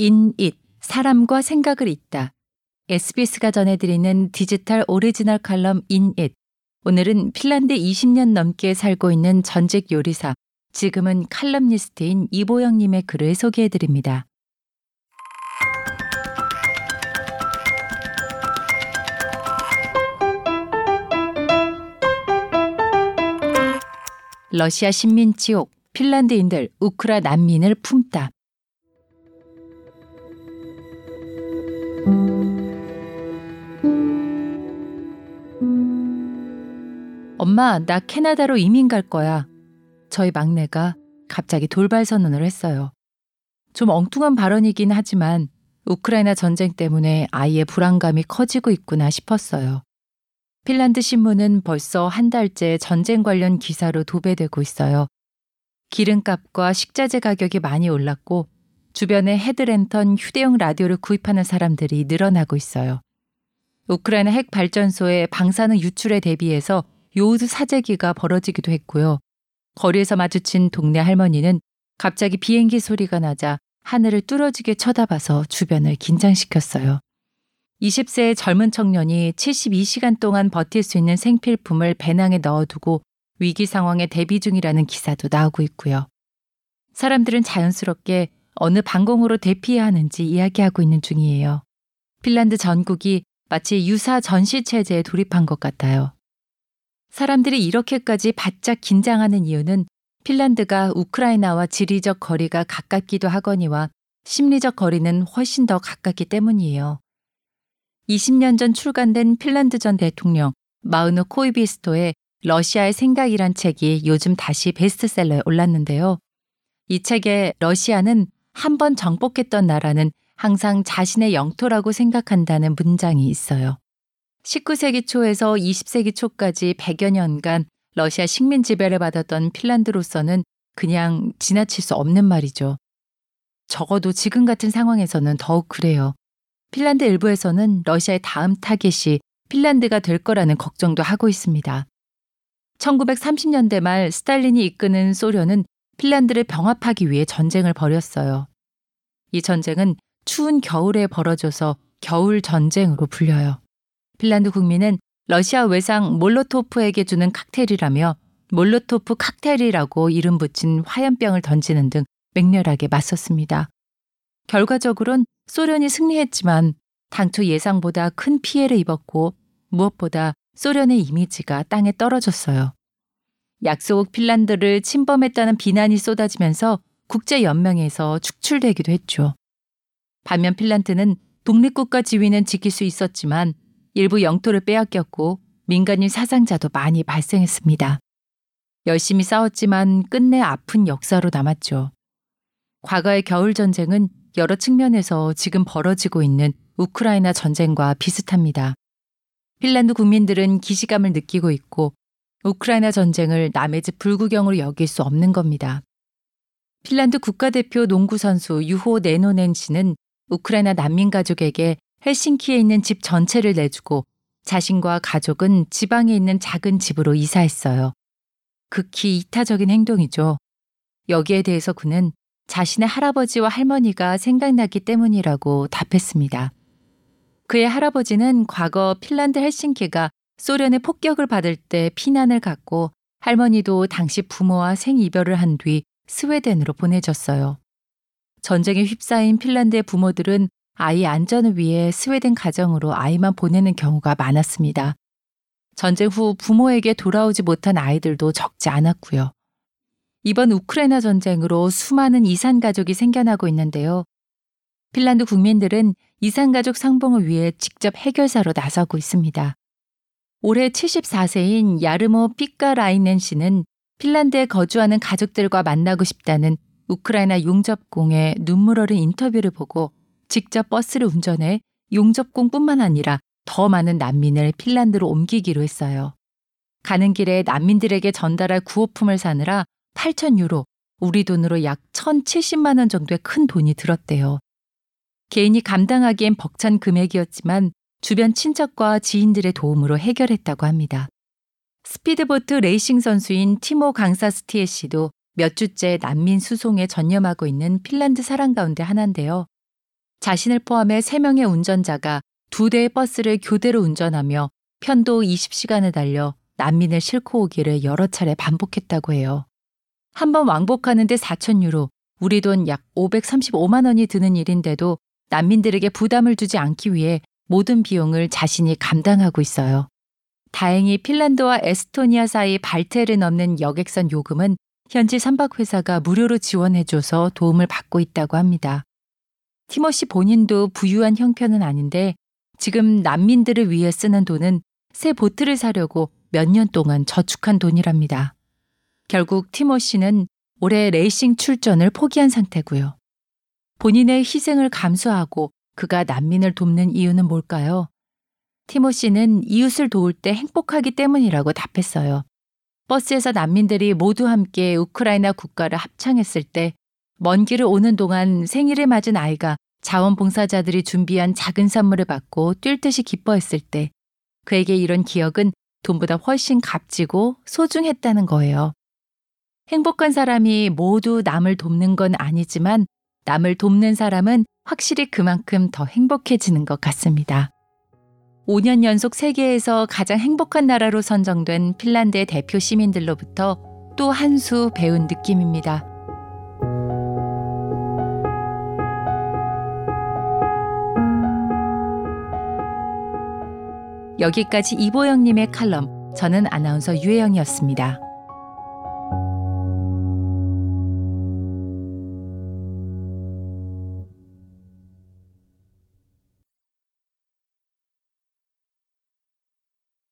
인잇 사람과 생각을 잇다. SBS가 전해드리는 디지털 오리지널 칼럼 인잇. 오늘은 핀란드 20년 넘게 살고 있는 전직 요리사, 지금은 칼럼니스트인 이보영 님의 글을 소개해 드립니다. 러시아 식민 치욕, 핀란드인들 우크라 난민을 품다. 엄마, 나 캐나다로 이민 갈 거야. 저희 막내가 갑자기 돌발 선언을 했어요. 좀 엉뚱한 발언이긴 하지만 우크라이나 전쟁 때문에 아이의 불안감이 커지고 있구나 싶었어요. 핀란드 신문은 벌써 한 달째 전쟁 관련 기사로 도배되고 있어요. 기름값과 식자재 가격이 많이 올랐고 주변에 헤드랜턴 휴대용 라디오를 구입하는 사람들이 늘어나고 있어요. 우크라이나 핵 발전소의 방사능 유출에 대비해서 요우드 사재기가 벌어지기도 했고요. 거리에서 마주친 동네 할머니는 갑자기 비행기 소리가 나자 하늘을 뚫어지게 쳐다봐서 주변을 긴장시켰어요. 20세의 젊은 청년이 72시간 동안 버틸 수 있는 생필품을 배낭에 넣어두고 위기 상황에 대비 중이라는 기사도 나오고 있고요. 사람들은 자연스럽게 어느 방공으로 대피해야 하는지 이야기하고 있는 중이에요. 핀란드 전국이 마치 유사 전시 체제에 돌입한 것 같아요. 사람들이 이렇게까지 바짝 긴장하는 이유는 핀란드가 우크라이나와 지리적 거리가 가깝기도 하거니와 심리적 거리는 훨씬 더 가깝기 때문이에요. 20년 전 출간된 핀란드 전 대통령 마우노 코이비스토의 러시아의 생각이란 책이 요즘 다시 베스트셀러에 올랐는데요. 이 책에 러시아는 한 번 정복했던 나라는 항상 자신의 영토라고 생각한다는 문장이 있어요. 19세기 초에서 20세기 초까지 100여 년간 러시아 식민 지배를 받았던 핀란드로서는 그냥 지나칠 수 없는 말이죠. 적어도 지금 같은 상황에서는 더욱 그래요. 핀란드 일부에서는 러시아의 다음 타겟이 핀란드가 될 거라는 걱정도 하고 있습니다. 1930년대 말 스탈린이 이끄는 소련은 핀란드를 병합하기 위해 전쟁을 벌였어요. 이 전쟁은 추운 겨울에 벌어져서 겨울 전쟁으로 불려요. 핀란드 국민은 러시아 외상 몰로토프에게 주는 칵테일이라며 몰로토프 칵테일이라고 이름 붙인 화염병을 던지는 등 맹렬하게 맞섰습니다. 결과적으론 소련이 승리했지만 당초 예상보다 큰 피해를 입었고 무엇보다 소련의 이미지가 땅에 떨어졌어요. 약소국 핀란드를 침범했다는 비난이 쏟아지면서 국제연맹에서 축출되기도 했죠. 반면 핀란드는 독립국가 지위는 지킬 수 있었지만 일부 영토를 빼앗겼고 민간인 사상자도 많이 발생했습니다. 열심히 싸웠지만 끝내 아픈 역사로 남았죠. 과거의 겨울 전쟁은 여러 측면에서 지금 벌어지고 있는 우크라이나 전쟁과 비슷합니다. 핀란드 국민들은 기시감을 느끼고 있고 우크라이나 전쟁을 남의 집 불구경으로 여길 수 없는 겁니다. 핀란드 국가대표 농구 선수 유호 네노넨 씨는 우크라이나 난민 가족에게 헬싱키에 있는 집 전체를 내주고 자신과 가족은 지방에 있는 작은 집으로 이사했어요. 극히 이타적인 행동이죠. 여기에 대해서 그는 자신의 할아버지와 할머니가 생각나기 때문이라고 답했습니다. 그의 할아버지는 과거 핀란드 헬싱키가 소련의 폭격을 받을 때 피난을 갔고 할머니도 당시 부모와 생이별을 한 뒤 스웨덴으로 보내졌어요. 전쟁에 휩싸인 핀란드의 부모들은 아이 안전을 위해 스웨덴 가정으로 아이만 보내는 경우가 많았습니다. 전쟁 후 부모에게 돌아오지 못한 아이들도 적지 않았고요. 이번 우크라이나 전쟁으로 수많은 이산 가족이 생겨나고 있는데요. 핀란드 국민들은 이산 가족 상봉을 위해 직접 해결사로 나서고 있습니다. 올해 74세인 야르모 삐까라이넨 씨는 핀란드에 거주하는 가족들과 만나고 싶다는 우크라이나 용접공의 눈물 어린 인터뷰를 보고 직접 버스를 운전해 용접공뿐만 아니라 더 많은 난민을 핀란드로 옮기기로 했어요. 가는 길에 난민들에게 전달할 구호품을 사느라 8천 유로, 우리 돈으로 약 1,070만 원 정도의 큰 돈이 들었대요. 개인이 감당하기엔 벅찬 금액이었지만 주변 친척과 지인들의 도움으로 해결했다고 합니다. 스피드보트 레이싱 선수인 티모 강사스티에 씨도 몇 주째 난민 수송에 전념하고 있는 핀란드 사람 가운데 하나인데요. 자신을 포함해 3명의 운전자가 두 대의 버스를 교대로 운전하며 편도 20시간을 달려 난민을 싣고 오기를 여러 차례 반복했다고 해요. 한 번 왕복하는데 4천 유로, 우리 돈 약 535만 원이 드는 일인데도 난민들에게 부담을 주지 않기 위해 모든 비용을 자신이 감당하고 있어요. 다행히 핀란드와 에스토니아 사이 발테를 넘는 여객선 요금은 현지 선박회사가 무료로 지원해줘서 도움을 받고 있다고 합니다. 티모시 본인도 부유한 형편은 아닌데 지금 난민들을 위해 쓰는 돈은 새 보트를 사려고 몇 년 동안 저축한 돈이랍니다. 결국 티모시는 올해 레이싱 출전을 포기한 상태고요. 본인의 희생을 감수하고 그가 난민을 돕는 이유는 뭘까요? 티모시는 이웃을 도울 때 행복하기 때문이라고 답했어요. 버스에서 난민들이 모두 함께 우크라이나 국가를 합창했을 때 먼 길을 오는 동안 생일을 맞은 아이가 자원봉사자들이 준비한 작은 선물을 받고 뛸 듯이 기뻐했을 때 그에게 이런 기억은 돈보다 훨씬 값지고 소중했다는 거예요. 행복한 사람이 모두 남을 돕는 건 아니지만 남을 돕는 사람은 확실히 그만큼 더 행복해지는 것 같습니다. 5년 연속 세계에서 가장 행복한 나라로 선정된 핀란드의 대표 시민들로부터 또 한 수 배운 느낌입니다. 여기까지 이보영님의 칼럼, 저는 아나운서 유혜영이었습니다.